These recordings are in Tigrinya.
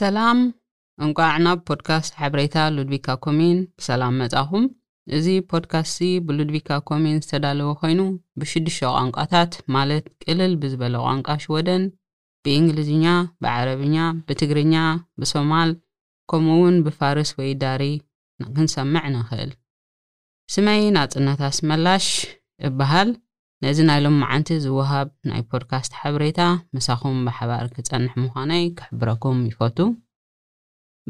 ሰላም እንቋዕ ናብ ፖድካስት ሓበሬታ ሉድቪካ ኮሚን ብሰላም መጻኹም እዚ ፖድካስት ሲ ብሉድቪካ ኮሚን ዝተዳለወ ኮይኑ ብሽዱሽተ ቋንቋታት ማለት ቅልል ብዝበለ ቋንቋ ሽወደን ብእንግሊዝኛ ብዓረብኛ ብትግርኛ ብሶማል ከምኡ'ውን ብፋርስ ወይ ዳሪ ክንሰምዕ ንኽእል። ስመይ ናጽነት ኣስመላሽ እብሃል፣ ነዚ ናይ ሎምዓንቲ ዝወሃብ ናይ ፖድካስት ሓበሬታ ምሳኹም ብሓባር ክጸንሕ ምዃነይ ክሕብረኩም ይፈቱ።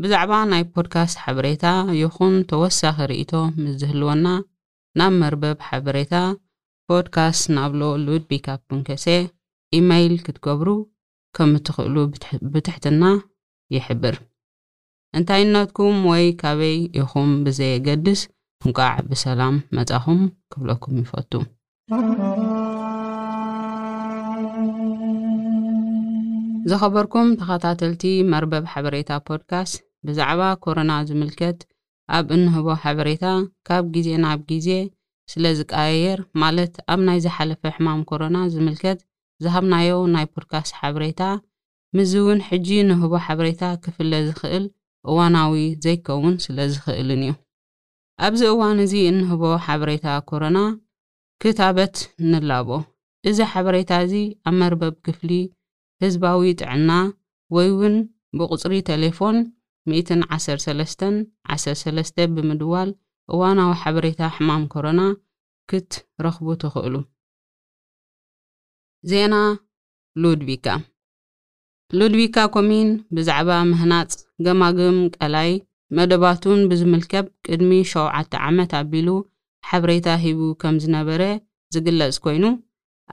ብዛዕባ ናይ ፖድካስት ሓበሬታ ይኹን ተወሳኺ ርእይቶ ምስ ዝህልወና ናብ መርበብ ሓበሬታ ፖድካስት ናብሎ ሉድቢካፕንከሴ ኢመይል ክትገብሩ ከም እትኽእሉ ብትሕትና ይሕብር። እንታይነትኩም ወይ ካበይ ኢኹም ብዘየገድስ እንቋዕ ብሰላም መጻኹም ክብለኩም ይፈቱ። ዝኸበርኩም ተኸታተልቲ መርበብ ሓበሬታ ፖድካስት ብዛዕባ ኮሮና ዝምልከት ኣብ እንህቦ ሓበሬታ ካብ ግዜ ናብ ግዜ ስለ ዝቀያየር ማለት ኣብ ናይ ዝሓለፈ ሕማም ኮሮና ዝምልከት ዝሃብናዮ ናይ ፖድካስት ሓበሬታ ምስዚ እውን ሕጂ ንህቦ ሓበሬታ ክፍለ ዝኽእል እዋናዊ ዘይከውን ስለዝኽእልን እዩ። ኣብዚ እዋን እዚ እንህቦ ሓበሬታ ኮሮና ክታበት ንላቦ። እዚ ሓበሬታ እዚ ኣብ መርበብ ክፍሊ ህዝባዊ ጥዕና ወይ እውን ብቁጽሪ ተሌፎን ሚእትን ዓሰርተ ሰለስተን ዓሰርተ ሰለስተ ብምድዋል እዋናዊ ሓበሬታ ሕማም ኮሮና ክትረኽቡ ትኽእሉ። ዜና ሉድቪካ ሉድቪካ ኮሚን ብዛዕባ ምህናጽ ገማግም ቀላይ መደባቱን ብዝምልከብ ቅድሚ ሸውዓተ ዓመት ኣቢሉ ሓብሬታ ሂቡ ከም ዝነበረ ዝግለጽ ኮይኑ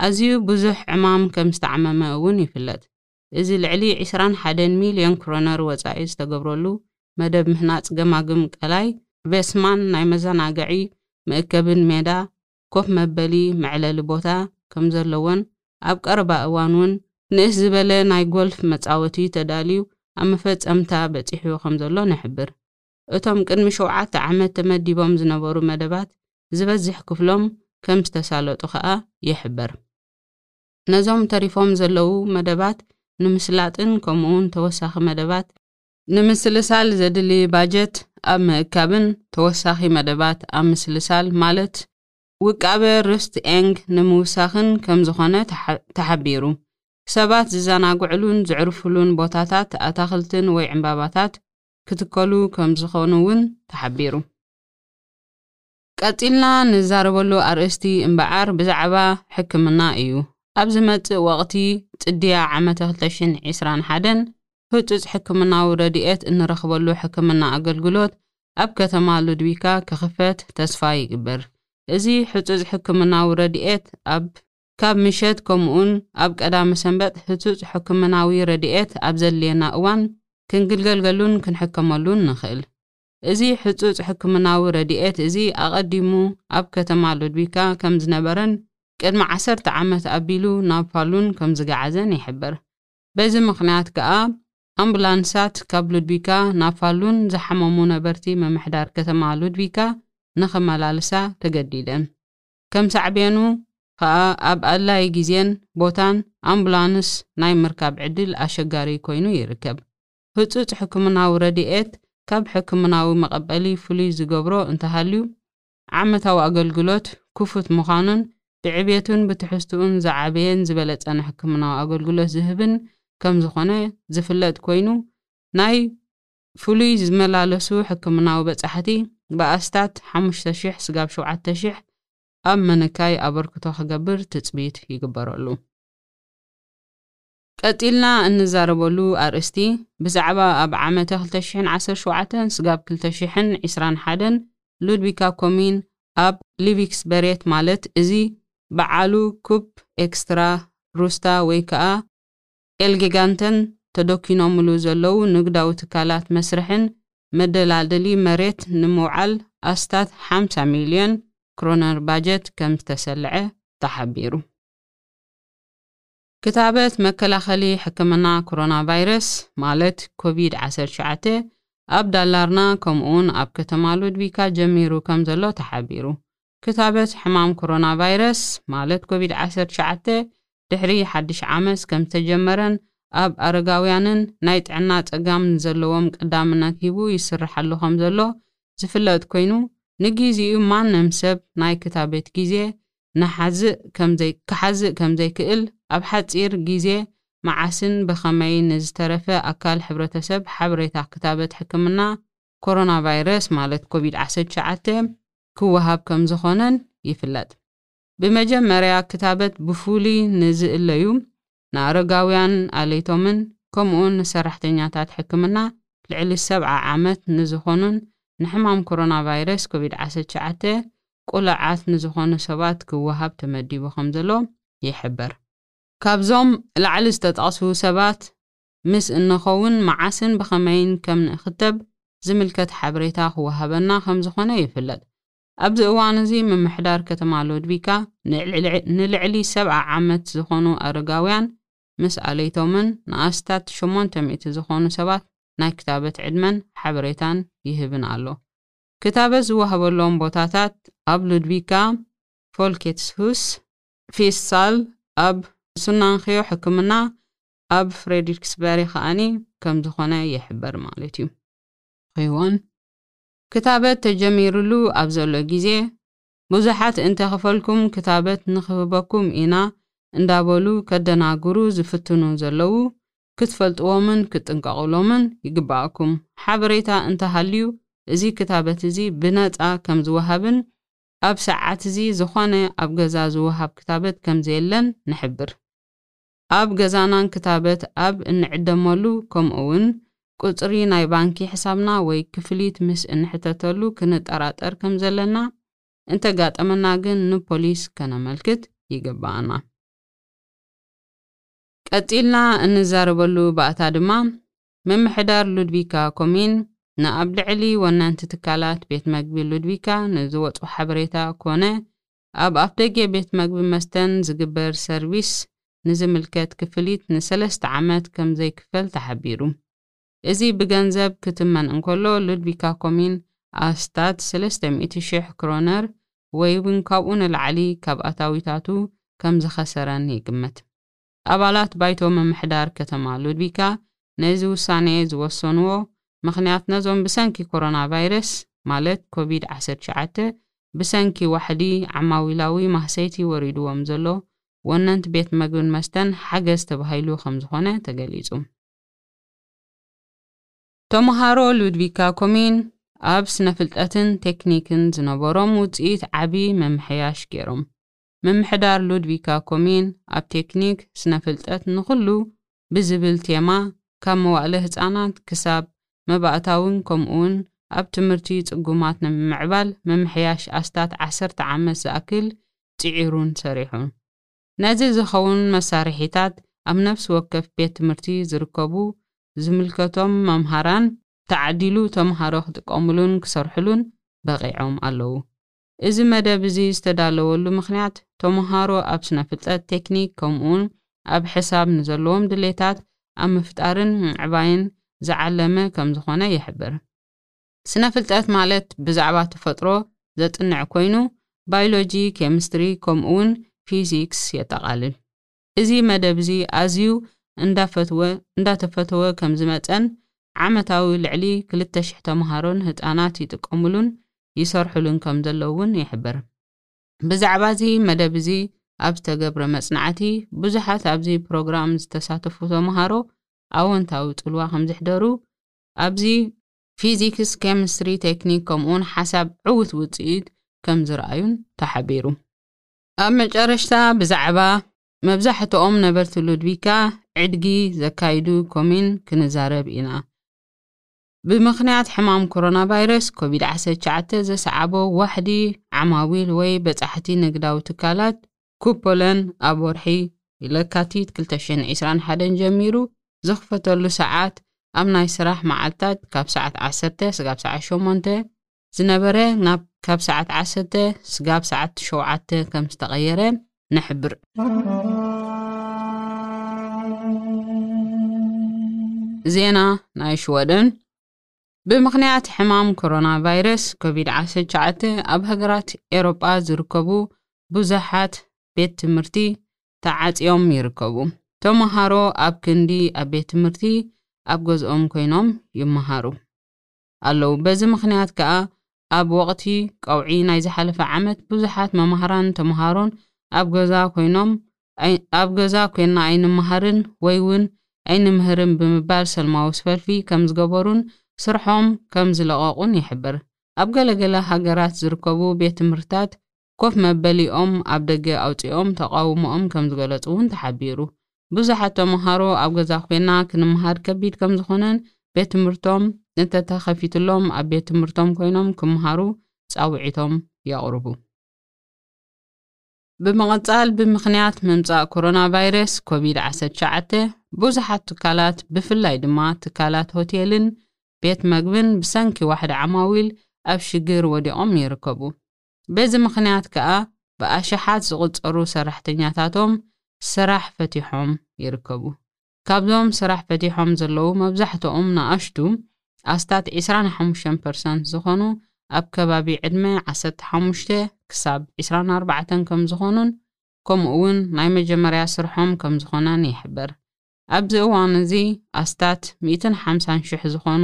ኣዚዩ ብዙሕ ዕማም ከም ዝተዓመመ እውን ይፍለጥ። እዚ ልዕሊ ዕስራን ሓደን ሚልዮን ክሮነር ወጻኢ ዝተገብረሉ መደብ ምህናጽ ገማግም ቀላይ፣ ቨስማን ናይ መዘናገዒ መእከብን ሜዳ ኮፍ መበሊ መዕለሊ ቦታ ከምዘለዎን ኣብ ቀረባ እዋን እውን ንእስ ዝበለ ናይ ጎልፍ መጻወቲ ተዳልዩ ኣብ መፈጸምታ በጺሑ ከምዘሎ ንሕብር። እቶም ቅድሚ ሸውዓተ ዓመት ተመዲቦም ዝነበሩ መደባት ዝበዝሕ ክፍሎም ከም ዝተሳለጡ ከኣ ይሕበር። ነዞም ተሪፎም ዘለዉ መደባት ንምስላጥን ከምኡውን ተወሳኺ መደባት፣ ንምስልሳል ዘድሊ ባጀት ኣብ ምእካብን ተወሳኺ መደባት ኣብ ምስልሳል ማለት ውቃበ ርስት ኤንግ ንምውሳኽን ከምዝኾነ ተሓቢሩ። ሰባት ዝዘናግዕሉን ዝዕርፍሉን ቦታታት ኣታኽልትን ወይ ዕንባባታት ክትከሉ ከምዝኾኑ'ውን ተሓቢሩ። ቀጺልና ንዛረበሉ ኣርእስቲ እምበኣር ብዛዕባ ሕክምና እዩ። ኣብ ዝመጽእ ወቕቲ ጽድያ ዓመተ ክልተ ሽሕን ዕስራን ሓደን ህጹጽ ሕክምናዊ ረድኤት እንረኽበሉ ሕክምና ኣገልግሎት ኣብ ከተማ ሉድዊካ ክኽፈት ተስፋ ይግበር። እዚ ሕጹጽ ሕክምናዊ ረድኤት ኣብ። ካብ ምሸት ከምኡውን ኣብ ቀዳመ ሰንበት ህጹጽ ሕክምናዊ ረድኤት ኣብ ዘድልየና እዋን ክንግልገልገሉን ክንሕከመሉን ንኽእል። እዚ ሕጹጽ ሕክምናዊ ረድኤት እዚ ኣቐዲሙ ኣብ ከተማ ሉድዊካ ከም ዝነበረን ቅድሚ ዓሰርተ ዓመት ኣቢሉ ናብ ፋሉን ከም ዝገዓዘን ይሕብር። በዚ ምኽንያት ከኣ ኣምቡላንሳት ካብ ሉድዊካ ናብ ፋሉን ዝሓመሙ ነበርቲ ምምሕዳር ከተማ ሉድዊካ ንኽመላልሳ ተገዲደን። ከም ሳዕቤኑ ኸኣ ኣብ ኣድላዪ ግዜን ቦታን ኣምቡላንስ ናይ ምርካብ ዕድል ኣሸጋሪ ኮይኑ ይርከብ። ህጹጽ ሕክምናዊ ረድኤት ካብ ሕክምናዊ መቐበሊ ፍሉይ ዝገብሮ እንተሃልዩ፣ ዓመታዊ ኣገልግሎት ክፉት ምዃኑን ብዕብየቱን ብትሕዝትኡን ዝዓበየን ዝበለጸን ሕክምናዊ ኣገልግሎት ዝህብን ከምዝኾነ ዝፍለጥ ኮይኑ፣ ናይ ፍሉይ ዝመላለሱ ሕክምናዊ በጻሕቲ ብኣስታት ሓሙሽተ ሽሕ ስጋብ ሸውዓተ ሽሕ ኣብ ምንካይ ኣበርክቶ ክገብር ትጽቢት ይግበረሉ። ቀጺልና እንዛረበሉ ኣርእስቲ፣ ብዛዕባ ኣብ ዓመተ ክልተ ሽሕን ዓሰርተ ሸውዓተን ስጋብ ክልተ ሽሕን ዕስራን ሓደን ሉድቢካ ኮምዩን ኣብ ሊቪክስበርየት ማለት እዚ ብዓሉ ኩፕ ኤክስትራ ሩስታ ወይ ከኣ ኤልጌጋንተን ተዶኪኖምሉ ዘለዉ ንግዳዊ ትካላት መስርሕን መደላደሊ መሬት ንምውዓል ኣስታት ሓምሳ ሚልዮን ክሮነር ባጀት ከም ዝተሰልዐ ተሓቢሩ። ክታበት መከላኸሊ ሕክምና ኮሮናቫይረስ ማለት ኮቪድ ዓሰርተ ትሽዓተ ኣብ ዳላርና ከምኡ'ውን ኣብ ከተማ ሉድቪካ ጀሚሩ ከምዘሎ ተሓቢሩ። ክታበት ሕማም ኮሮናቫይረስ ማለት ኮቪድ ዓሰርተ ትሽዓተ ድሕሪ ሓድሽ ዓመት ከምዝተጀመረን ኣብ ኣረጋውያንን ናይ ጥዕና ጸጋም ንዘለዎም ቀዳምነት ሂቡ ይስርሓሉ ከምዘሎ ዝፍለጥ ኮይኑ ንጊዚኡ ማንም ሰብ ናይ ክታበት ጊዜ ክሓዝእ ከምዘይክእል፣ ኣብ ሓጺር ግዜ መዓስን ብኸመይን ንዝተረፈ ኣካል ሕብረተሰብ ሓበሬታ ክታበት ሕክምና ኮሮናቫይረስ ማለት ኮቪድ ዓሰርተ ትሽዓተ ክወሃብ ከምዝኾነን ይፍለጥ። ብመጀመርያ ክታበት ብፍሉይ ንዝእለዩ ንኣረጋውያንን ኣለይቶምን ከምኡውን ንሰራሕተኛታት ሕክምና ልዕሊ ሰብዓ ዓመት ንዝኾኑን ንሕማም ኮሮናቫይረስ ኮቪድ ዓሰርተ ትሽዓተ ቁላዓት ንዝኾኑ ሰባት ክወሃብ ተመዲቡ ከምዘሎ ይሕበር። ካብዞም ላዕሊ ዝተጠቕሱ ሰባት ምስ እንኸውን መዓስን ብኸመይን ከምንእኽተብ ዝምልከት ሓበሬታ ክወሃበና ከምዝኾነ ይፍለጥ። ኣብዚ እዋን እዚ ምምሕዳር ከተማ ሎድቪካ ንልዕሊ ሰብዓ ዓመት ዝኾኑ ኣረጋውያን ምስ ኣለይቶምን ንኣስታት ሸሞንተ ሚእቲ ዝኾኑ ሰባት ናይ ክታበት ዕድመን ሓበሬታን ይህብን ኣሎ። ክታበት ዝወሃበሎም ቦታታት ኣብ ሉድቪካ፣ ፎልኬትስሁስ፣ ፊስሳል፣ ኣብ ሱናንክዮ ሕክምና፣ ኣብ ፍሬድሪክስበሪ ከኣ ከምዝኾነ ይሕበር ማለት እዩ። ኺወን ክታበት ተጀሚርሉ ኣብ ዘሎ ግዜ ብዙሓት እንተክፈልኩም ክታበት ንክህበኩም ኢና እንዳበሉ ከደናግሩ ዝፍትኑ ዘለዉ ክትፈልጥዎምን ክትጥንቀቁሎምን ይግበኣኩም ሓበሬታ እንተሃልዩ እዚ ክታበት እዚ ብነጻ ከምዝወሃብን ኣብ ሰዓት እዚ ዝኮነ ኣብ ገዛ ዝወሃብ ክታበት ከምዘየለን ንሕብር። ኣብ ገዛናን ክታበት ኣብ እንዕደመሉ ከምኡውን ቁጽሪ ናይ ባንኪ ሕሳብና ወይ ክፍሊት ምስ እንሕተተሉ ክንጠራጠር ከም ዘለና እንተጋጠመና ግን ንፖሊስ ከነመልክት ይግብኣና። ቀጺልና እንዛረበሉ ባእታ ድማ ምምሕዳር ሉድቪካ ኮሚን ንኣብ ልዕሊ ወነንቲ ትካላት ቤት መግቢ ሉድቪካ ንዝወጹ ሓበሬታ ኮነ ኣብ ኣፍደገ ቤት መግብን መስተን ዝግበር ሰርቪስ ንዝምልከት ክፍሊት ንሰለስተ ዓመት ከም ዘይክፈል ተሓቢሩ። እዚ ብገንዘብ ክትመን እንከሎ፣ ሉድቪካ ኮሚን ኣስታት ሰለስተ ሚእቲ ሽሕ ክሮነር ወይ'ውን ካብኡ ንላዕሊ ካብ ኣታዊታቱ ከም ዝኸሰረን ይግመት። ኣባላት ባይቶ ምምሕዳር ከተማ ሉድቪካ ነዚ ውሳኔ ዝወሰኑዎ ምኽንያት ነዞም ብሰንኪ ኮሮናቫይረስ ማለት ኮቪድ ዓሰርተ ትሽዓተ ብሰንኪ ዋሕዲ ዓማዊላዊ ማህሰይቲ ወሪዱዎም ዘሎ ወነንቲ ቤት መግብን መስተን ሓገዝ ተባሂሉ ከምዝኾነ ተገሊጹ። ተመሃሮ ሉድቪካ ኮምዩን ኣብ ስነፍልጠትን ቴክኒክን ዝነበሮም ውጽኢት ዓቢ ምምሕያሽ ገይሮም። ምምሕዳር ሉድቪካ ኮምዩን ኣብ ቴክኒክ ስነ ፍልጠት ንኹሉ ብዝብል ቴማ ካብ መዋእለ ህጻናት ክሳብ መባእታዊን ከምኡውን ኣብ ትምህርቲ ጽጉማት ንምምዕባል ምምሕያሽ ኣስታት ዓሰርተ ዓመት ዝኣክል ጽዒሩን ሰሪሑን። ነዚ ዝኸውን መሳርሒታት ኣብ ነፍሲ ወከፍ ቤት ትምህርቲ ዝርከቡ ዝምልከቶም መምሃራን ተዓዲሉ ተምሃሮ ክጥቀምሉን ክሰርሕሉን በቒዖም ኣለዉ። እዚ መደብ እዚ ዝተዳለወሉ ምኽንያት ተመሃሮ ኣብ ስነፍልጠት፣ ቴክኒክ ከምኡውን ኣብ ሕሳብ ንዘለዎም ድሌታት ኣብ ምፍጣርን ምምዕባይን ዝዓለመ ከምዝኾነ ይሕብር። ስነፍልጠት ማለት ብዛዕባ ተፈጥሮ ዘጥንዕ ኮይኑ ባይሎጂ፣ ኬሚስትሪ ከምኡውን ፊዚክስ የጠቓልል። እዚ መደብ'ዚ ኣዝዩ እንዳፈትወ እንዳተፈተወ ከምዝመጸን ዓመታዊ ልዕሊ ክልተ ሽሕ ተመሃሮን ህጻናት ይጥቀምሉን ይሰርሕሉን ከምዘለዉ'ውን ይሕብር። ብዛዕባ'ዚ መደብ'ዚ ኣብ ዝተገብረ መጽናዕቲ ብዙሓት ኣብዚ ፕሮግራም ዝተሳተፉ ተመሃሮ ኣወንታዊ ጽልዋ ከምዘሕደሩ ኣብዚ ፊዚክስ፣ ኬሚስትሪ፣ ቴክኒክ ከምኡ'ውን ሓሳብ ዕዉት ውጽኢት ከምዝርኣዩን ተሓቢሩ። ኣብ መጨረሽታ ብዛዕባ መብዛሕትኦም ነበርቲ ሉድቪካ ዕድጊ ዘካይዱ ኮሚን ክንዛረብ ኢና። ብምኽንያት ሕማም ኮሮናቫይረስ ኮቪድ ዓሰርተ ትሽዓተ ዘስዓቦ ዋሕዲ ዓማዊል ወይ በጻሕቲ ንግዳዊ ትካላት ኩፖለን ኣብ ወርሒ ለካቲት ክልተ ሽሕን ዒስራን ሓደን ጀሚሩ ዝኽፈተሉ ሰዓት ኣብ ናይ ስራሕ መዓልታት ካብ ሰዓት ዓሰርተ ስጋብ ሰዓት ሸሞንተ ዝነበረ ናብ ካብ ሰዓት ዓሰርተ ስጋብ ሰዓት ሸውዓተ ከም ዝተቐየረ ንሕብር። ዜና ናይ ሽወደን ብምኽንያት ሕማም ኮሮና ቫይረስ ኮቪድ-19 ኣብ ሃገራት ኤሮጳ ዝርከቡ ብዙሓት ቤት ትምህርቲ ተዓጽዮም ይርከቡ። ተመሃሮ ኣብ ክንዲ ኣብ ቤት ትምህርቲ ኣብ ገዝኦም ኮይኖም ይመሃሩ። ኣለዉ። በዚ ምኽንያት ከኣ ኣብ ወቕቲ ቀውዒ ናይ ዝሓለፈ ዓመት ብዙሓት መማህራንን ተመሃሮን ኣብ ገዛ ኮይኖም ኣብ ገዛ ኮይንና ኣይንመሃርን ወይ ውን ኣይንምህርን ብምባል ሰልማዊ ስፈልፊ ከምዝገበሩን ስርሖም ከምዝለቐቑን ይሕብር። ኣብ ገለ ገለ ሃገራት ዝርከቡ ቤት ትምህርታት ኮፍ መበሊኦም ኣብ ደገ ኣውጺኦም ተቓውሞኦም ከም ዝገለጹ እውን ተሓቢሩ። ብዙሓት ተመሃሮ ኣብ ገዛ ኮይና ክንመሃር ከቢድ ከም ዝኾነን ቤት ትምህርቶም እንተተኸፊትሎም ኣብ ቤት ትምህርቶም ኮይኖም ክመሃሩ ጻውዒቶም የቕርቡ። ብምቕጻል ብምኽንያት ምምጻእ ኮሮና ቫይረስ ኮቪድ ዓሰርተ ትሽዓተ ብዙሓት ትካላት ብፍላይ ድማ ትካላት ሆቴልን ቤት መግብን ብሰንኪ ዋሕዲ ዓማዊል ኣብ ሽግር ወዲቖም ይርከቡ። በዚ ምኽንያት ከኣ ብኣሽሓት ዝቑጸሩ ሰራሕተኛታቶም ስራሕ ፈቲሖም ይርከቡ። ካብዞም ስራሕ ፈቲሖም ዘለዉ መብዛሕትኦም ንኣሽቱ ኣስታት ዕስራን ሓሙሽተን ፐርሰንት ዝኾኑ ኣብ ከባቢ ዕድመ ዓሰርተ ሓሙሽተ ክሳብ ዕስራን ኣርባዕተን ከምዝኾኑን ከምኡ'ውን ናይ መጀመርያ ስርሖም ከምዝኾነን ይሕብር። ኣብዚ እዋን እዚ ኣስታት ሚእትን ሓምሳን ሽሕ ዝኾኑ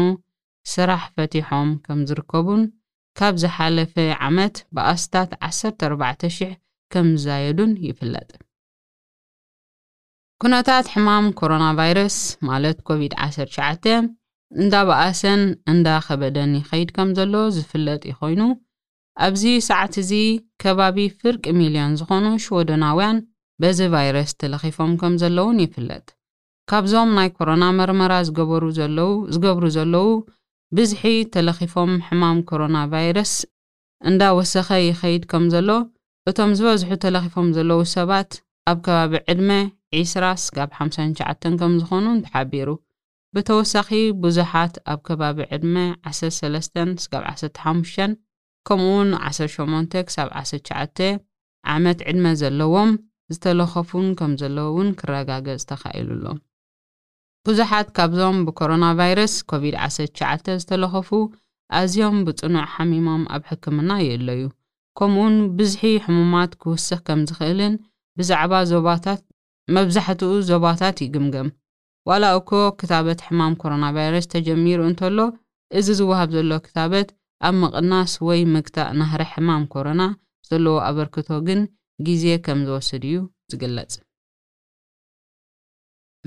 ስራሕ ፈቲሖም ከምዝርከቡን ካብ ዝሓለፈ ዓመት ብኣስታት ዓሰርተ ኣርባዕተ ሽሕ ከምዝዛየዱን ይፍለጥ። ኩነታት ሕማም ኮሮናቫይረስ ማለት ኮቪድ ዓሰርተ ትሽዓተ እንዳበኣሰን እንዳኸበደን ይኸይድ ከምዘሎ ዝፍለጥ ይኾይኑ ኣብዚ ሰዓት'ዚ ከባቢ ፍርቂ ሚልዮን ዝኾኑ ሽወደናውያን በዚ ቫይረስ ተለኺፎም ከምዘለዉን ይፍለጥ። ካብዞም ናይ ኮሮና መርመራ ዝገበሩ ዘለዉ ዝገብሩ ዘለዉ ብዝሒ ተለኺፎም ሕማም ኮሮና ቫይረስ፣ እንዳወሰኸ ይኸይድ ከምዘሎ፣ እቶም ዝበዝሑ ተለኺፎም ዘለዉ ሰባት ኣብ ከባቢ ዕድመ ዒስራ ስጋብ ሓምሳን ትሽዓተን ከምዝኾኑን ተሓቢሩ። ብተወሳኺ ብዙሓት ኣብ ከባቢ ዕድመ ዓሰርተ ሰለስተ ስጋብ ዓሰርተ ሓሙሽተ ከምኡውን ዓሰርተ ሸሞንተ ክሳብ ዓሰርተ ትሽዓተ ዓመት ዕድመ ዘለዎም ዝተለኸፉን ከምዘለዉ እውን ክረጋገጽ ተኻኢሉ ኣሎ። ብዙሓት ካብዞም ብኮሮናቫይረስ ኮቪድ ዓሰርተ ትሽዓተ ዝተለኸፉ ኣዝዮም ብጽኑዕ ሓሚሞም ኣብ ሕክምና ይእለዩ ከምኡውን ብዝሒ ሕሙማት ክውስኽ ከምዝኽእልን ብዛዕባ ዞባታት መብዛሕትኡ ዞባታት ይግምገም። ዋላ እኮ ክታበት ሕማም ኮሮናቫይረስ ተጀሚሩ እንተሎ እዚ ዝወሃብ ዘሎ ክታበት ኣብ ምቕናስ ወይ ምግታእ ናህሪ ሕማም ኮሮና ዘለዎ ኣበርክቶ ግን ግዜ ከም ዝወስድ እዩ ዝግለጽ።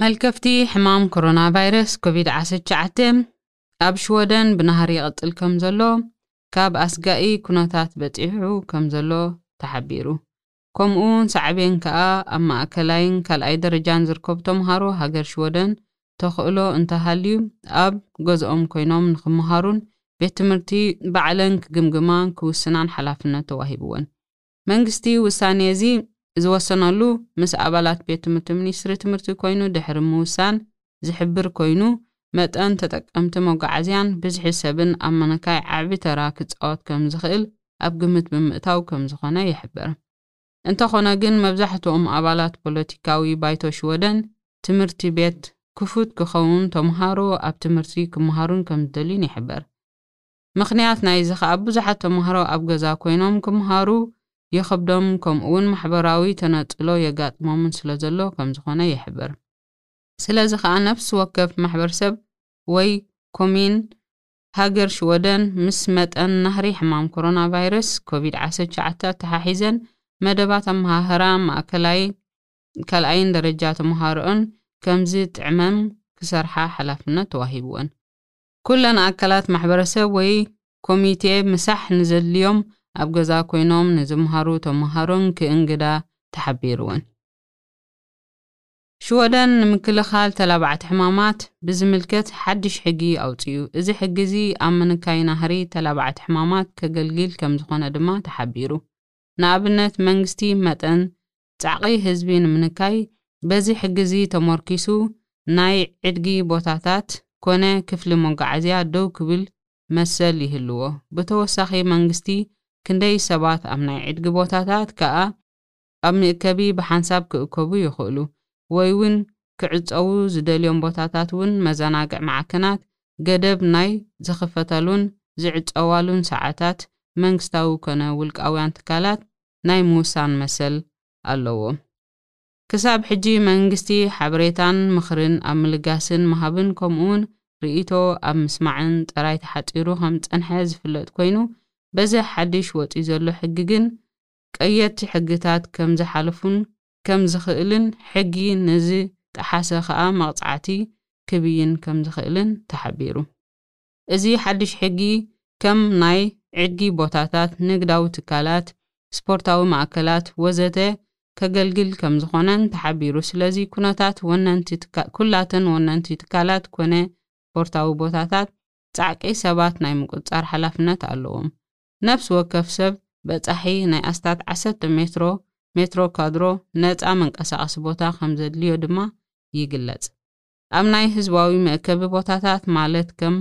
መልከፍቲ ሕማም ኮሮናቫይረስ ኮቪድ ዓሰርተ ትሽዓተ ኣብ ሽወደን ብናህሪ ይቕጽል ከም ዘሎ ካብ ኣስጋኢ ኩነታት በጺሑ ከም ዘሎ ተሓቢሩ። ከምኡ'ውን ሳዕቤን ከኣ ኣብ ማእከላይን ካልኣይ ደረጃን ዝርከቡ ተመሃሮ ሃገር ሽወደን ተኽእሎ እንተ ሃልዩ ኣብ ገዝኦም ኮይኖም ንኽመሃሩን ቤት ትምህርቲ ባዕለን ክግምግማን ክውስናን ሓላፍነት ተዋሂብወን። መንግስቲ ውሳኔ እዚ ዝወሰነሉ ምስ ኣባላት ቤት ትምህርቲ ሚኒስትሪ ትምህርቲ ኮይኑ ድሕሪ ምውሳን ዝሕብር ኮይኑ፣ መጠን ተጠቀምቲ መጓዓዝያን ብዝሒ ሰብን ኣብ ምንካይ ዓቢ ተራ ክጻወት ከም ዝኽእል ኣብ ግምት ብምእታው ከም ዝኾነ ይሕብር። እንተኾነ ግን መብዛሕትኦም ኣባላት ፖለቲካዊ ባይቶ ሽወደን ትምህርቲ ቤት ክፉት ክኸውንን ተምሃሮ ኣብ ትምህርቲ ክመሃሩን ከም ዝደልዩን ይሕብር። ምኽንያት ናይዚ ከኣ ብዙሓት ተምሃሮ ኣብ ገዛ ኮይኖም ክመሃሩ ይኸብዶም ከምኡ'ውን ማሕበራዊ ተነጽሎ የጋጥሞምን ስለ ዘሎ ከም ዝኾነ ይሕብር። ስለዚ ከኣ ነፍሲ ወከፍ ማሕበርሰብ ወይ ኮምዩን ሃገር ሽወደን ምስ መጠን ናህሪ ሕማም ኮሮና ቫይረስ፣ ኮቪድ ዓሰርተ ትሽዓተ፣ ኣተሓሒዘን መደባት ኣመሃህራ ማእከላይ ካልኣይን ደረጃ ተመሃሮኦን ከምዝጥዕመም ክሰርሓ ሓላፍነት ተዋሂቡወን። ኩለን ኣካላት ማሕበረሰብ ወይ ኮሚቴ ምሳሕ ንዘድልዮም ኣብ ገዛ ኮይኖም ንዝመሃሩ ተመሃሮን ክእንግዳ ተሓቢሩወን። ሽወደን ንምክልኻል ተላባዕቲ ሕማማት ብዝምልከት ሓድሽ ሕጊ ኣውጺኡ። እዚ ሕጊ እዚ ኣብ ምንካይ ናህሪ ተላባዕቲ ሕማማት ከገልግል ከም ዝኾነ ድማ ተሓቢሩ። ንኣብነት መንግስቲ መጠን ጻዕቒ ህዝቢ ንምንካይ በዚ ሕጊ እዚ ተሞርኪሱ ናይ ዕድጊ ቦታታት ኮነ ክፍሊ መጓዓዝያ ደው ክብል መሰል ይህልዎ። ብተወሳኺ መንግስቲ ክንደይ ሰባት ኣብ ናይ ዕድጊ ቦታታት ከኣ ኣብ መእከቢ ብሓንሳብ ክእከቡ ይኽእሉ፣ ወይ ውን ክዕጸዉ ዝደልዮም ቦታታት ውን መዘናግዒ ማዕከናት ገደብ ናይ ዝኽፈታሉን ዝዕጸዋሉን ሰዓታት መንግስታዊ ኮነ ውልቃውያን ትካላት ናይ ምውሳን መሰል ኣለዎም። ክሳብ ሕጂ መንግስቲ ሓበሬታን ምኽርን ኣብ ምልጋስን ምሃብን ከምኡ ውን ርእይቶ ኣብ ምስማዕን ጥራይ ተሓጺሩ ከም ዝጸንሐ ዝፍለጥ ኮይኑ በዚ ሓድሽ ወጺኡ ዘሎ ሕጊ ግን ቀየድቲ ሕግታት ከም ዝሓለፉን ከም ዝኽእልን ሕጊ ንዝጠሓሰ ከኣ መቕጻዕቲ ክብይን ከም ዝኽእልን ተሓቢሩ። እዚ ሓድሽ ሕጊ ከም ናይ ዕድጊ ቦታታት፣ ንግዳዊ ትካላት፣ ስፖርታዊ ማእከላት ወዘተ ከገልግል ከም ዝኾነን ተሓቢሩ። ስለዚ ኩነታት ወነንቲ ትካ ኩላተን ወነንቲ ትካላት ኮነ ስፖርታዊ ቦታታት ጻዕቂ ሰባት ናይ ምቁጽጻር ሓላፍነት ኣለዎም ነፍሲ ወከፍ ሰብ በጻሒ ናይ ኣስታት ዓሰርተ ሜትሮ፣ Metro Quadro፣ ነጻ መንቀሳቐሲ ቦታ ከም ዘድልዮ ድማ ይግለጽ። ኣብ ናይ ህዝባዊ መእከቢ ቦታታት ማለት ከም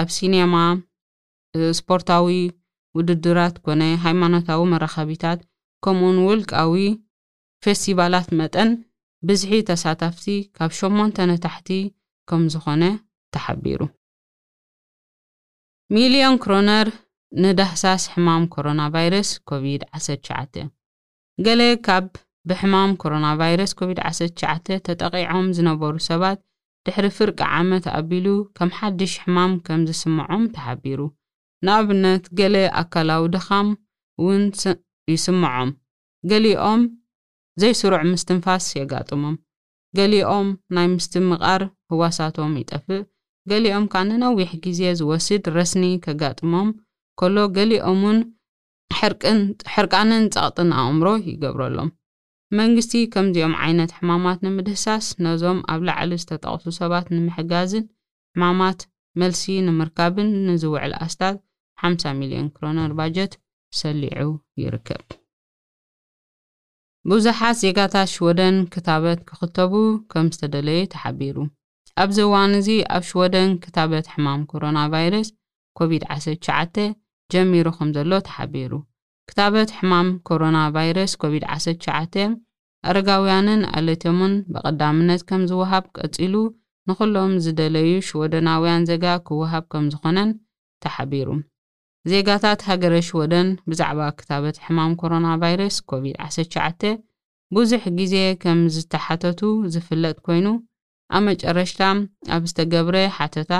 ኣብ ሲነማ፣ ስፖርታዊ ውድድራት ኮነ ሃይማኖታዊ መራኸቢታት ከምኡውን ውልቃዊ ፌስቲቫላት መጠን ብዝሒ ተሳታፍቲ ካብ ሸሞንተ ንታሕቲ ከም ዝኾነ ተሓቢሩ። ሚልዮን ክሮነር ንዳህሳስ ሕማም ኮሮናቫይረስ ኮቪድ ዓሰርተ ትሽዓተ። ገለ ካብ ብሕማም ኮሮናቫይረስ ኮቪድ ዓሰርተ ትሽዓተ ተጠቒዖም ዝነበሩ ሰባት ድሕሪ ፍርቂ ዓመት ኣቢሉ ከም ሓድሽ ሕማም ከም ዝስምዖም ተሓቢሩ። ንኣብነት ገለ ኣካላዊ ድኻም ውን ይስምዖም፣ ገሊኦም ዘይስሩዕ ምስትንፋስ የጋጥሞም። ገሊኦም ናይ ምስትምቓር ህዋሳቶም ይጠፍእ፣ ገሊኦም ከኣ ንነዊሕ ግዜ ዝወስድ ረስኒ ከጋጥሞም ከሎ፣ ገሊኦም'ውን ሕርቃንን ጸቕጥን ኣእምሮ ይገብረሎም። መንግስቲ ከምዚኦም ዓይነት ሕማማት ንምድህሳስ፣ ነዞም ኣብ ላዕሊ ዝተጠቕሱ ሰባት ንምሕጋዝን ሕማማት መልሲ ንምርካብን ንዝውዕል ኣስታት ሓምሳ ሚልዮን ክሮነር ባጀት ሰሊዑ ይርከብ። ብዙሓት ዜጋታት ሽወደን ክታበት ክኽተቡ ከም ዝተደለዩ ተሓቢሩ። ኣብዚ እዋን እዚ ኣብ ሽወደን ክታበት ሕማም ኮሮና ቫይረስ፣ ኮቪድ ዓሰርተ ትሽዓተ፣ ጀሚሩ ከም ዘሎ ተሓቢሩ። ክታበት ሕማም ኮሮና ቫይረስ፣ ኮቪድ ዓሰርተ ትሽዓተ፣ ኣረጋውያንን ኣለትዮምን ብቐዳምነት ከም ዝወሃብ ቀጺሉ ንኹሎም ዝደለዩ ሽወደናውያን ዘጋ ክወሃብ ከም ዝኾነን ተሓቢሩ። ዜጋታት ሃገረ ሽወደን ብዛዕባ ክታበት ሕማም ኮሮናቫይረስ ኮቪድ ዓሰርተ ትሽዓተ ብዙሕ ግዜ ከም ዝተሓተቱ ዝፍለጥ ኮይኑ፣ ኣብ መጨረሽታ ኣብ ዝተገብረ ሓተታ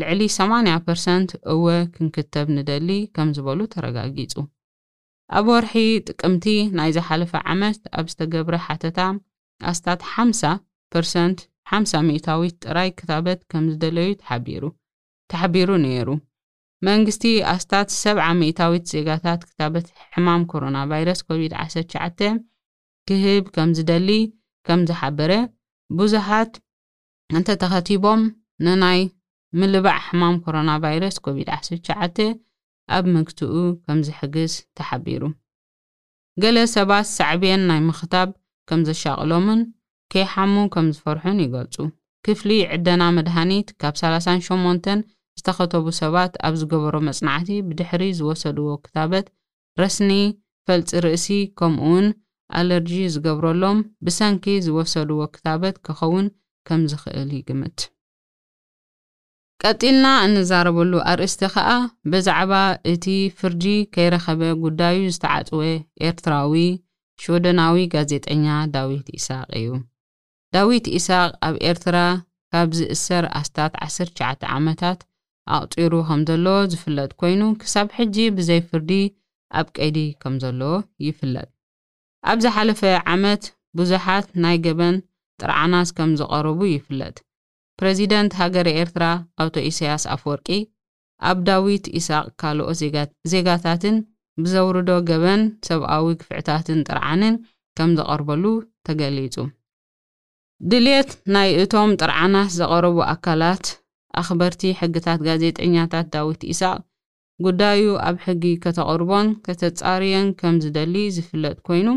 ልዕሊ ሰማንያ ፐርሰንት እወ ክንክተብ ንደሊ ከም ዝበሉ ተረጋጊጹ። ኣብ ወርሒ ጥቅምቲ ናይ ዝሓለፈ ዓመት ኣብ ዝተገብረ ሓተታ ኣስታት ሓምሳ ፐርሰንት፣ ሓምሳ ሚእታዊት፣ ጥራይ ክታበት ከም ዝደለዩ ተሓቢሩ ተሓቢሩ ነይሩ። መንግስቲ ኣስታት ሰብዓ ሚእታዊት ዜጋታት ክታበት ሕማም ኮሮናቫይረስ ኮቪድ ዓሰርተ ትሽዓተ ክህብ ከምዝደሊ ከምዝሓበረ፣ ብዙሓት እንተተኸቲቦም ንናይ ምልባዕ ሕማም ኮሮናቫይረስ ኮቪድ ዓሰርተ ትሽዓተ ኣብ ምግትኡ ከምዝሕግዝ ተሓቢሩ። ገለ ሰባት ሳዕቤን ናይ ምኽታብ ከም ዘሻቕሎምን ከይሓሙ ከም ዝፈርሑን ይገልጹ። ክፍሊ ዕደና መድሃኒት ካብ ሰላሳን ሸሞንተን ዝተኸተቡ ሰባት ኣብ ዝገበሮ መጽናዕቲ ብድሕሪ ዝወሰድዎ ክታበት ረስኒ ፈልጺ ርእሲ ከምኡውን ኣለርጂ ዝገብረሎም ብሰንኪ ዝወሰድዎ ክታበት ከኸውን ከም ዝኽእል ይግምት። ቀጺልና እንዛረበሉ ኣርእስቲ ከኣ ብዛዕባ እቲ ፍርዲ ከይረኸበ ጉዳዩ ዝተዓጽወ ኤርትራዊ ሽወደናዊ ጋዜጠኛ ዳዊት ኢሳቕ እዩ። ዳዊት ኢሳቕ ኣብ ኤርትራ ካብ ዝእሰር ኣስታት ዓሰርተ ትሽዓተ ዓመታት ኣቑጺሩ ከምዘሎ ዝፍለጥ ኮይኑ ክሳብ ሕጂ ብዘይ ፍርዲ ኣብ ቀይዲ ከምዘሎ ይፍለጥ። ኣብ ዝሓለፈ ዓመት ብዙሓት ናይ ገበን ጥርዓናት ከምዝቐረቡ ይፍለጥ። ፕረዚደንት ሃገረ ኤርትራ ኣቶ ኢሳያስ ኣፍወርቂ ኣብ ዳዊት ኢሳቕ ካሎኦ ዜጋታትን ብዘውርዶ ገበን ሰብኣዊ ግፍዕታትን ጥርዓንን ከምዘቐርበሉ ተገሊጹ። ድልየት ናይ እቶም ጥርዓናት ዘቐረቡ ኣካላት ኣኽበርቲ ሕግታት ጋዜጠኛታት ዳዊት ኢሳቕ ጉዳዩ ኣብ ሕጊ ከተቕርቦን ከተጻርዮን ከምዝደሊ ዝፍለጥ ኮይኑ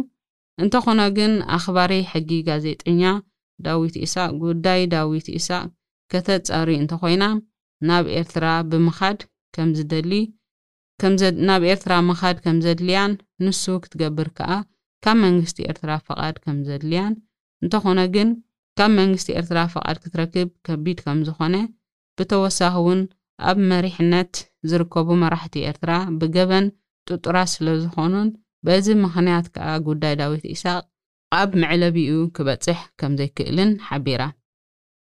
እንተኾነ ግን ኣኽባሪ ሕጊ ጋዜጠኛ ዳዊት ኢሳቕ ጉዳይ ዳዊት ኢሳቕ ከተጻሪ እንተኾይና ናብ ኤርትራ ብምኻድ ከምዝደሊ ናብ ኤርትራ ምኻድ ከምዘድልያን ንሱ ክትገብር ከኣ ካብ መንግስቲ ኤርትራ ፍቓድ ከምዘድልያን እንተኾነ ግን ካብ መንግስቲ ኤርትራ ፍቓድ ክትረክብ ከቢድ ከምዝኾነ ብተወሳኺውን ኣብ መሪሕነት ዝርከቡ መራሕቲ ኤርትራ ብገበን ጥጡራት ስለዝኾኑን በዚ ምኽንያት ከኣ ጉዳይ ዳዊት ኢሳቕ ኣብ መዕለቢኡ ክበጽሕ ከምዘይክእልን ሓቢራ።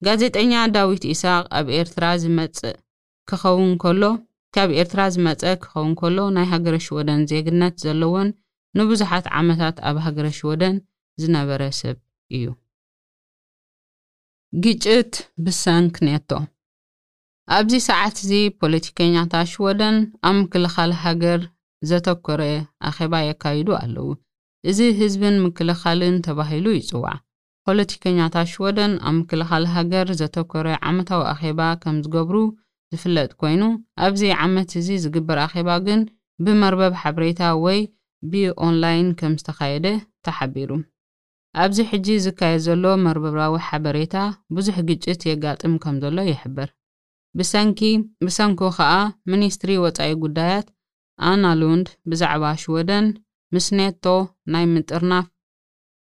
ጋዜጠኛ ዳዊት ኢሳቕ ኣብ ኤርትራ ዝመጽእ ክኸውን ከሎ ካብ ኤርትራ ዝመጸ ክኸውን ከሎ ናይ ሃገረ ሽወደን ዜግነት ዘለዎን ንብዙሓት ዓመታት ኣብ ሃገረ ሽወደን ዝነበረ ሰብ እዩ። ግጭት ብሰንክ ኔቶ። ኣብዚ ሰዓትዚ ፖለቲከኛታ ሽወደን ኣብ ምክልኻል ሃገር ዘተኮረ ኣኼባ የካይዱ ኣለዉ። እዚ ህዝብን ምክልኻልን ተባሂሉ ይጽዋዕ። ፖለቲከኛታ ሽወደን ኣብ ምክልኻል ሃገር ዘተኮረ ዓመታዊ ኣኼባ ከም ዝገብሩ ዝፍለጥ ኮይኑ ኣብዚ ዓመትዚ ዝግበር ኣኼባ ግን ብመርበብ ሓበሬታ ወይ ብኦንላይን ከም ዝተኻየደ ተሓቢሩ። ኣብዚ ሕጂ ዝካየድ ዘሎ መርበባዊ ሓበሬታ ብዙሕ ግጭት የጋጥም ከምዘሎ ይሕበር። ብሰንኪ ብሰንኩ ከኣ ሚኒስትሪ ወጻኢ ጉዳያት ኣና ሉንድ ብዛዕባ ሽወደን ምስ ኔቶ ናይ ምጥርናፍ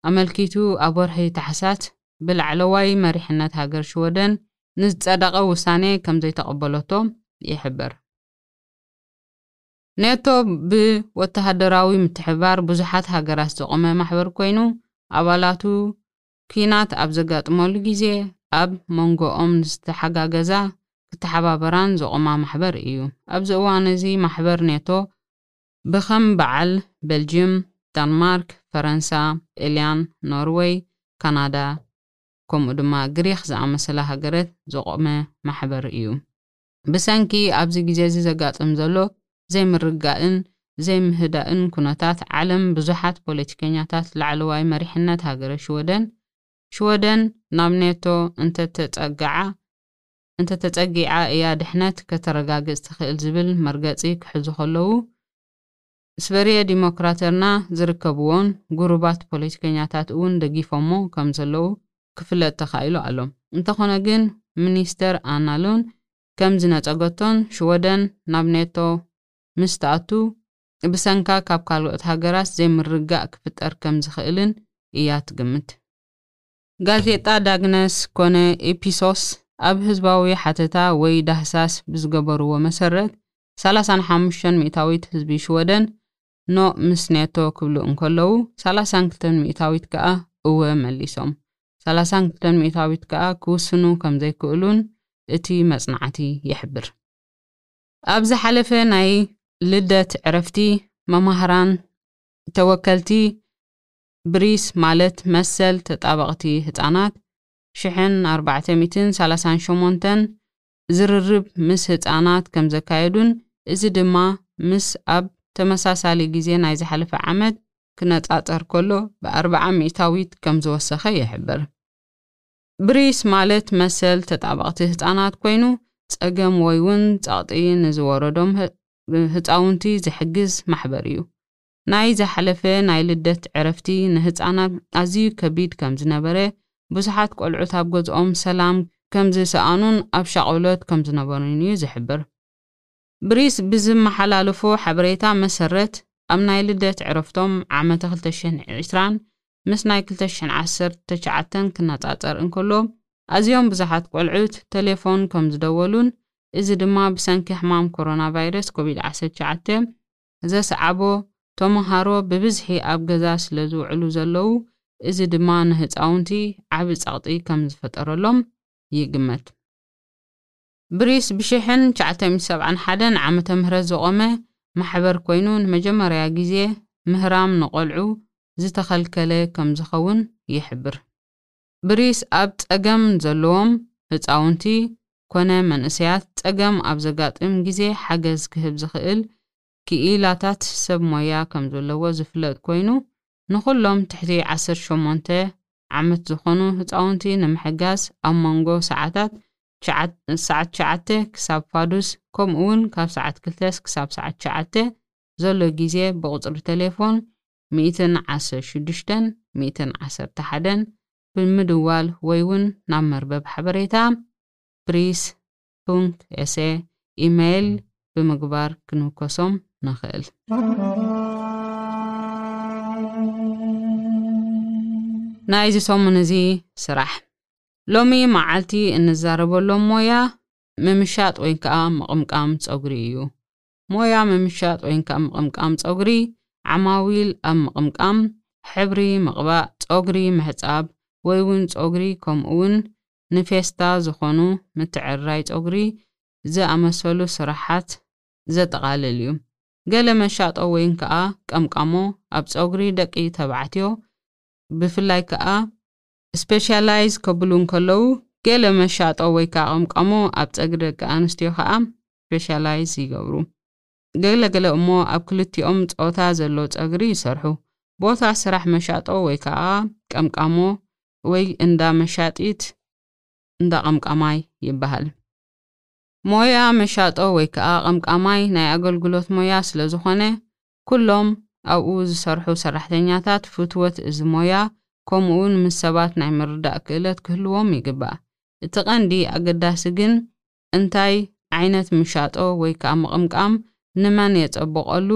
ኣመልኪቱ ኣብ ወርሒ ታሕሳስ ብላዕለዋይ መሪሕነት ሃገር ሽወደን ንዝጸደቐ ውሳኔ ከምዘይተቐበለቶ ይሕበር። ኔቶ ብ ወተሃደራዊ ምትሕብባር ብዙሓት ሃገራት ዝቖመ ማሕበር ኮይኑ፣ ኣባላቱ ኲናት ኣብ ዘጋጥመሉ ግዜ ኣብ ሞንጎኦም ንዝተሓጋገዛ ክተሓባበራን ዝቖማ ማሕበር እዩ። ኣብዚ እዋን እዚ ማሕበር ኔቶ ብከም በዓል በልጅዩም፣ ዳንማርክ፣ ፈረንሳ፣ ጥልያን፣ ኖርወይ፣ ካናዳ ከምኡ ድማ ግሪኽ ዝኣመሰላ ሃገረት ዝቖመ ማሕበር እዩ። ብሰንኪ ኣብዚ ግዜ'ዚ ዘጋጥም ዘሎ ዘይምርግጋእን ዘይምህዳእን ኩነታት ዓለም ብዙሓት ፖለቲከኛታት ላዕለዋይ መሪሕነት ሃገረ ሽወደን፣ ሽወደን ናብ ኔቶ እንተተጸግዓ እንተተጸጊዓ እያ ድሕነት ከተረጋግጽ ትኽእል ዝብል መርገጺ ክሕዙ ከለዉ፣ ስቨሪየ ዲሞክራተርና ዝርከብዎን ጉሩባት ፖለቲከኛታት እውን ደጊፎሞ ከም ዘለዉ ክፍለጥ ተኻኢሉ ኣሎ። እንተኾነ ግን ሚኒስተር ኣና ሉንድ ከም ዝነጸገቶን ሽወደን ናብ ኔቶ ምስ ትኣቱ ብሰንካ ካብ ካልኦት ሃገራት ዘይምርግጋእ ክፍጠር ከም ዝኽእልን እያ ትግምት። ጋዜጣ ዳግነስ ኮነ ኢፒሶስ ኣብ ህዝባዊ ሓተታ ወይ ዳህሳስ ብዝገበርዎ መሰረት ሰላሳን ሓሙሽተን ሚእታዊት ህዝቢ ሽወደን ኖእ ምስ ኔቶ ክብሉ እንከለዉ፣ ሰላሳን ክልተን ሚእታዊት ከኣ እወ መሊሶም። ሰላሳን ክልተን ሚእታዊት ከኣ ክውስኑ ከም ዘይክእሉን እቲ መጽናዕቲ ይሕብር። ኣብ ዝሓለፈ ናይ ልደት ዕረፍቲ፣ መማህራን ተወከልቲ ብሪስ ማለት መሰል ተጣበቕቲ ህጻናት ሽሕን ኣርባዕተ ሚእትን ሰላሳን ሸሞንተን ዝርርብ ምስ ህጻናት ከምዘካየዱን እዚ ድማ ምስ ኣብ ተመሳሳሊ ግዜ ናይ ዝሓለፈ ዓመት ክነጻጸር ከሎ ብኣርብዓ ሚእታዊት ከምዝወሰኸ ይሕብር። ብሪስ ማለት መሰል ተጣበቕቲ ህጻናት ኮይኑ ጸገም ወይውን ጸቕጢ ንዝወረዶም ህጻውንቲ ዝሕግዝ ማሕበር እዩ። ናይ ዝሓለፈ ናይ ልደት ዕረፍቲ ንህጻናት ኣዝዩ ከቢድ ከም ዝነበረ፣ ብዙሓት ቈልዑት ኣብ ገዝኦም ሰላም ከም ዝሰኣኑን ኣብ ሻቕሎት ከም ዝነበሩን'ዩ ዝሕብር። ብሪስ ብዝመሓላለፎ ሓበሬታ መሰረት፣ ኣብ ናይ ልደት ዕረፍቶም ዓመተ ክልተ ሽሕን ዕስራን ምስ ናይ ክልተ ሽሕን ዓሰርተ ትሽዓተን ክነጻጸር እንከሎ፣ ኣዝዮም ብዙሓት ቈልዑት ተሌፎን ከም ዝደወሉን እዚ ድማ ብሰንኪ ሕማም ኮሮናቫይረስ፣ ኮቪድ ዓሰርተ ትሽዓተ፣ ዘስዓቦ፣ ተመሃሮ ብብዝሒ ኣብ ገዛ ስለ ዝውዕሉ ዘለዉ፣ እዚ ድማ ንህጻውንቲ ዓቢ ጸቕጢ ከም ዝፈጠረሎም ይግመት። ብሪስ ብ ሽሕን ትሽዓተ ሚእቲ ሰብዓን ሓደን ዓመተ ምህረት ዝቖመ ማሕበር ኮይኑ ንመጀመርያ ግዜ ምህራም ንቖልዑ ዝተኸልከለ ከም ዝኸውን ይሕብር። ብሪስ ኣብ ጸገም ዘለዎም ህጻውንቲ ኮነ መንእሰያት ጸገም ኣብ ዘጋጥም ግዜ ሓገዝ ክህብ ዝኽእል ክኢላታት ሰብ ሞያ ከምዘለዎ ዝፍለጥ ኮይኑ ንኹሎም ትሕቲ ዓሰርተ ሸሞንተ ዓመት ዝኾኑ ህጻውንቲ ንምሕጋዝ ኣብ መንጎ ሰዓታት ሰዓት ትሽዓተ ክሳብ ፋዱስ ከምኡውን ካብ ሰዓት ክልተ ክሳብ ሰዓት ትሽዓተ ዘሎ ግዜ ብቁጽሪ ተሌፎን ሚእትን ዓሰ ሽዱሽተን ሚእትን ዓሰርተ ሓደን ብምድዋል ወይውን ናብ መርበብ ሓበሬታ፣ Briss. Punkt. Se፣ ኢመይል ብምግባር ክንውከሶም ንኽእል። ናይዚ ሰሙን እዚ ስራሕ። ሎሚ መዓልቲ እንዛረበሎም ሞያ ምምሻጥ ወይ ከኣ ምቕምቃም ጸጉሪ እዩ። ሞያ ምምሻጥ ወይንከኣ ምቕምቃም ጸጉሪ፣ ዓማዊል ኣብ ምቕምቃም፣ ሕብሪ ምቕባእ፣ ጸጉሪ ምሕጻብ ወይውን ጸጉሪ ከምኡውን ንፌስታ ዝኾኑ ምትዕርራይ ጸጉሪ ዝኣመሰሉ ስራሓት ዘጠቓልል እዩ። ገለ መሻጦ ወይንከኣ ቀምቃሞ ኣብ ጸጉሪ ደቂ ተባዕትዮ ብፍላይ ከኣ ስፔሻላይዝ ከብሉ እንከለዉ ገለ መሻጦ ወይ ከኣ ቀምቃሞ ኣብ ጸግሪ ደቂ ኣንስትዮ ከኣ ስፔሻላይዝ ይገብሩ። ገለ ገለ እሞ ኣብ ክልቲኦም ጾታ ዘሎ ጸግሪ ይሰርሑ። ቦታ ስራሕ መሻጦ ወይ ከኣ ቀምቃሞ ወይ እንዳ መሻጢት እንዳ ቀምቃማይ ይበሃል። ሞያ መሻጦ ወይ ከኣ ቀምቃማይ ናይ ኣገልግሎት ሞያ ስለ ዝኾነ ኩሎም ኣብኡ ዝሰርሑ ሰራሕተኛታት ፍትወት እዚ ሞያ ከምኡ'ውን ምስ ሰባት ናይ ምርዳእ ክእለት ክህልዎም ይግባእ። እቲ ቀንዲ ኣገዳሲ ግን እንታይ ዓይነት ምሻጦ ወይ ከኣ ምቕምቃም ንመን የጸብቐሉ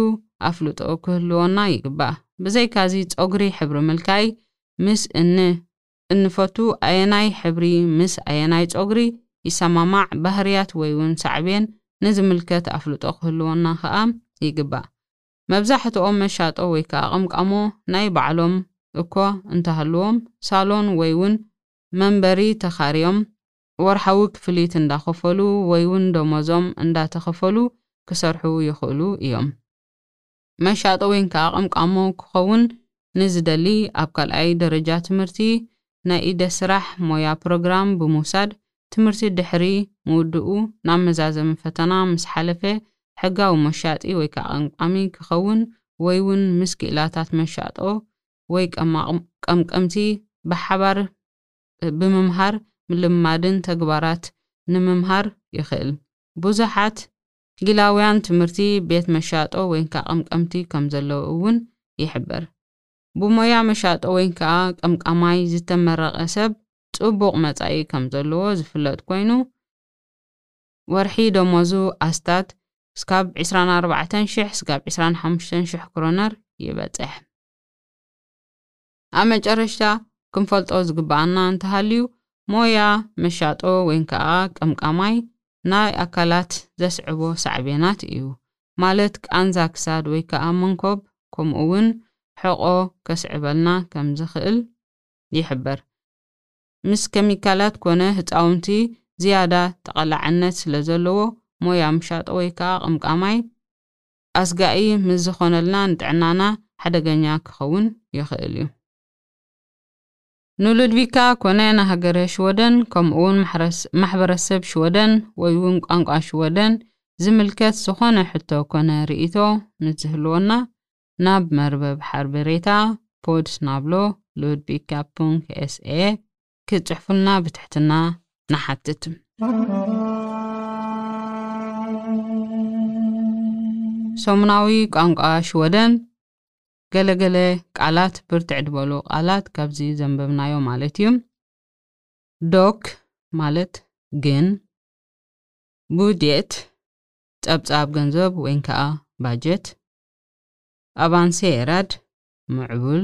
ኣፍልጦ ክህልዎና ይግባእ። ብዘይካዚ ጸጉሪ ሕብሪ ምልካይ ምስ እን እንፈቱ ኣየናይ ሕብሪ ምስ ኣየናይ ጾግሪ ይሰማማዕ ባህርያት ወይውን ሳዕቤን ንዝምልከት ኣፍልጦ ክህልዎና ከኣ ይግባእ። መብዛሕትኦም መሻጦ ወይከኣ ቀምቃሞ ናይ ባዕሎም እኮ እንተሃልዎም ሳሎን ወይውን መንበሪ ተኻርዮም ወርሓዊ ክፍሊት እንዳኸፈሉ ወይውን ደሞዞም እንዳተኸፈሉ ክሰርሑ ይኽእሉ እዮም። መሻጦ ወይን ከኣ ቀምቃሞ ክኸውን ንዝደሊ ኣብ ካልኣይ ደረጃ ትምህርቲ ናይ ኢደ ስራሕ ሞያ ፕሮግራም ብምውሳድ ትምህርቲ ድሕሪ ምውድኡ ናብ መዛዘሚ ፈተና ምስ ሓለፈ ሕጋዊ መሻጢ ወይ ከኣ ቀምቃሚ ክኸውን ወይ ውን ምስ ክኢላታት መሻጦ ወይ ቀምቀምቲ ብሓባር ብምምሃር ምልምማድን ተግባራት ንምምሃር ይኽእል። ብዙሓት ጊላውያን ትምህርቲ ቤት መሻጦ ወይንከኣ ቀምቀምቲ ከም ዘለዉ እውን ይሕበር። ብሞያ መሻጦ ወይንከኣ ቀምቃማይ ዝተመረቐ ሰብ ጽቡቕ መጻኢ ከም ዘለዎ ዝፍለጥ ኮይኑ፣ ወርሒ ደሞዙ ኣስታት ስካብ ዕስራን ኣርባዕተን ሽሕ ስጋብ ዕስራን ሓሙሽተን ሽሕ ክሮነር ይበጽሕ። ኣብ መጨረሽታ ክንፈልጦ ዝግበኣና እንተሃልዩ ሞያ መሻጦ ወይንከኣ ቀምቃማይ ናይ ኣካላት ዘስዕቦ ሳዕቤናት እዩ። ማለት ቃንዛ ክሳድ ወይከኣ መንኮብ ከምኡ'ውን ሕቖ ከስዕበልና ከም ዝኽእል ይሕበር። ምስ ከሚካላት ኮነ ህጻውንቲ ዝያዳ ተቐላዕነት ስለ ዘለዎ ሞያ ምሻጦ ወይከኣ ቀምቃማይ ኣስጋኢ ምስ ዝኾነልና ንጥዕናና ሓደገኛ ክኸውን ይኽእል እዩ። ንሉድቪካ ኮነ ንሃገረ ሽወደን ከምኡውን ማሕበረሰብ ሽወደን ወይውን ቋንቋ ሽወደን ዝምልከት ዝኾነ ሕቶ ኮነ ርእይቶ ምስ ዝህልወና ናብ መርበብ ሓርበሬታ Podsnablo Ludvika punkt se ክትጽሕፉልና ብትሕትና ንሓትት። ሰሙናዊ ቋንቋ ሽወደን ገለ ገለ ቃላት ብርትዕ ድበሉ ቃላት ካብዚ ዘንበብናዮ ማለት እዩ። ዶክ ማለት ግን፣ ቡድየት ጸብጻብ ገንዘብ ወይ ከኣ ባጀት፣ ኣቫንሴራድ ምዕቡል፣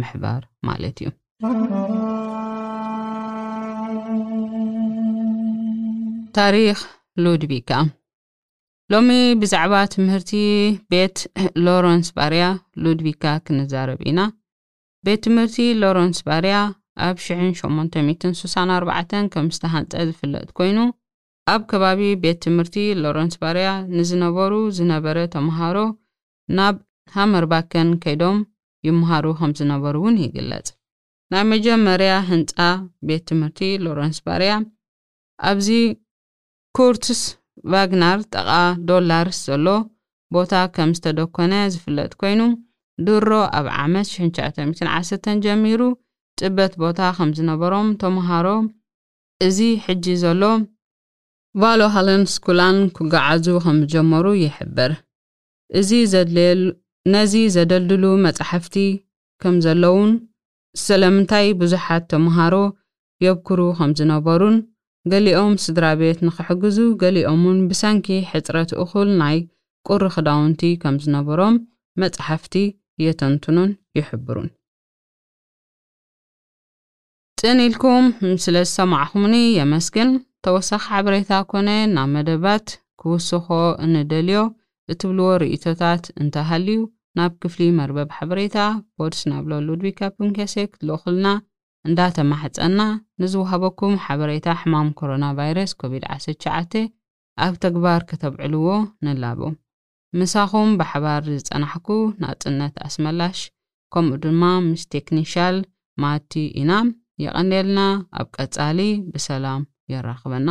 ምሕባር ማለት እዩ። ታሪኽ ሉድቪካ ሎሚ ብዛዕባ ትምህርቲ ቤት ሎረንስ ባርያ ሉድቪካ ክንዛረብ ኢና። ቤት ትምህርቲ ሎረንስ ባርያ ኣብ ሽሕን ሸሞንተ ሚእትን ስሳን ኣርባዕተን ከም ዝተሃንጸ ዝፍለጥ ኮይኑ ኣብ ከባቢ ቤት ትምህርቲ ሎረንስ ባርያ ንዝነበሩ ዝነበረ ተምሃሮ ናብ ሃመርባከን ከይዶም ይመሃሩ ከም ዝነበሩ እውን ይግለጽ። ናይ መጀመርያ ህንጻ ቤት ትምህርቲ ሎረንስ ባርያ ኣብዚ ኩርትስ ቫግናር ጥቓ ዶላርስ ዘሎ ቦታ ከም ዝተደኮነ ዝፍለጥ ኮይኑ፣ ድሮ ኣብ ዓመት ሽሕን ትሽዓተ ሚእትን ዓሰርተን ጀሚሩ ጽበት ቦታ ከም ዝነበሮም ተመሃሮ እዚ ሕጂ ዘሎ ቫሎሃለን ስኩላን ክጓዓዙ ከም ዝጀመሩ ይሕብር። እዚ ዘድለየሉ ነዚ ዘደልድሉ መጻሕፍቲ ከም ዘለዉን ስለምንታይ ብዙሓት ተመሃሮ የብኩሩ ከም ዝነበሩን ገሊኦም ስድራ ቤት ንኽሕግዙ ገሊኦምውን ብሰንኪ ሕጽረት እኹል ናይ ቁሪ ክዳውንቲ ከም ዝነበሮም መጻሕፍቲ የተንትኑን ይሕብሩን። ጽን ኢልኩም ስለ ዝሰማዕኹምኒ የመስግን። ተወሳኺ ሓበሬታ ኮነ ናብ መደባት ክውስኾ እንደልዮ እትብልዎ ርእይቶታት እንተ ሃልዩ፣ ናብ ክፍሊ መርበብ ሓበሬታ Podsnabla Ludvika Punkesek ክትልእኹልና እንዳ ተማሕጸንና፣ ንዝወሃበኩም ሓበሬታ ሕማም ኮሮናቫይረስ ኮቪድ ዓሰርተ ትሽዓተ ኣብ ተግባር ከተብዕልዎ ንላቦ። ምሳኹም ብሓባር ዝጸናሕኩ ናጽነት ኣስመላሽ ከምኡ ድማ ምስ ቴክኒሻል ማቲ ኢና የቐንየልና ኣብ ቀጻሊ ብሰላም የራኽበና።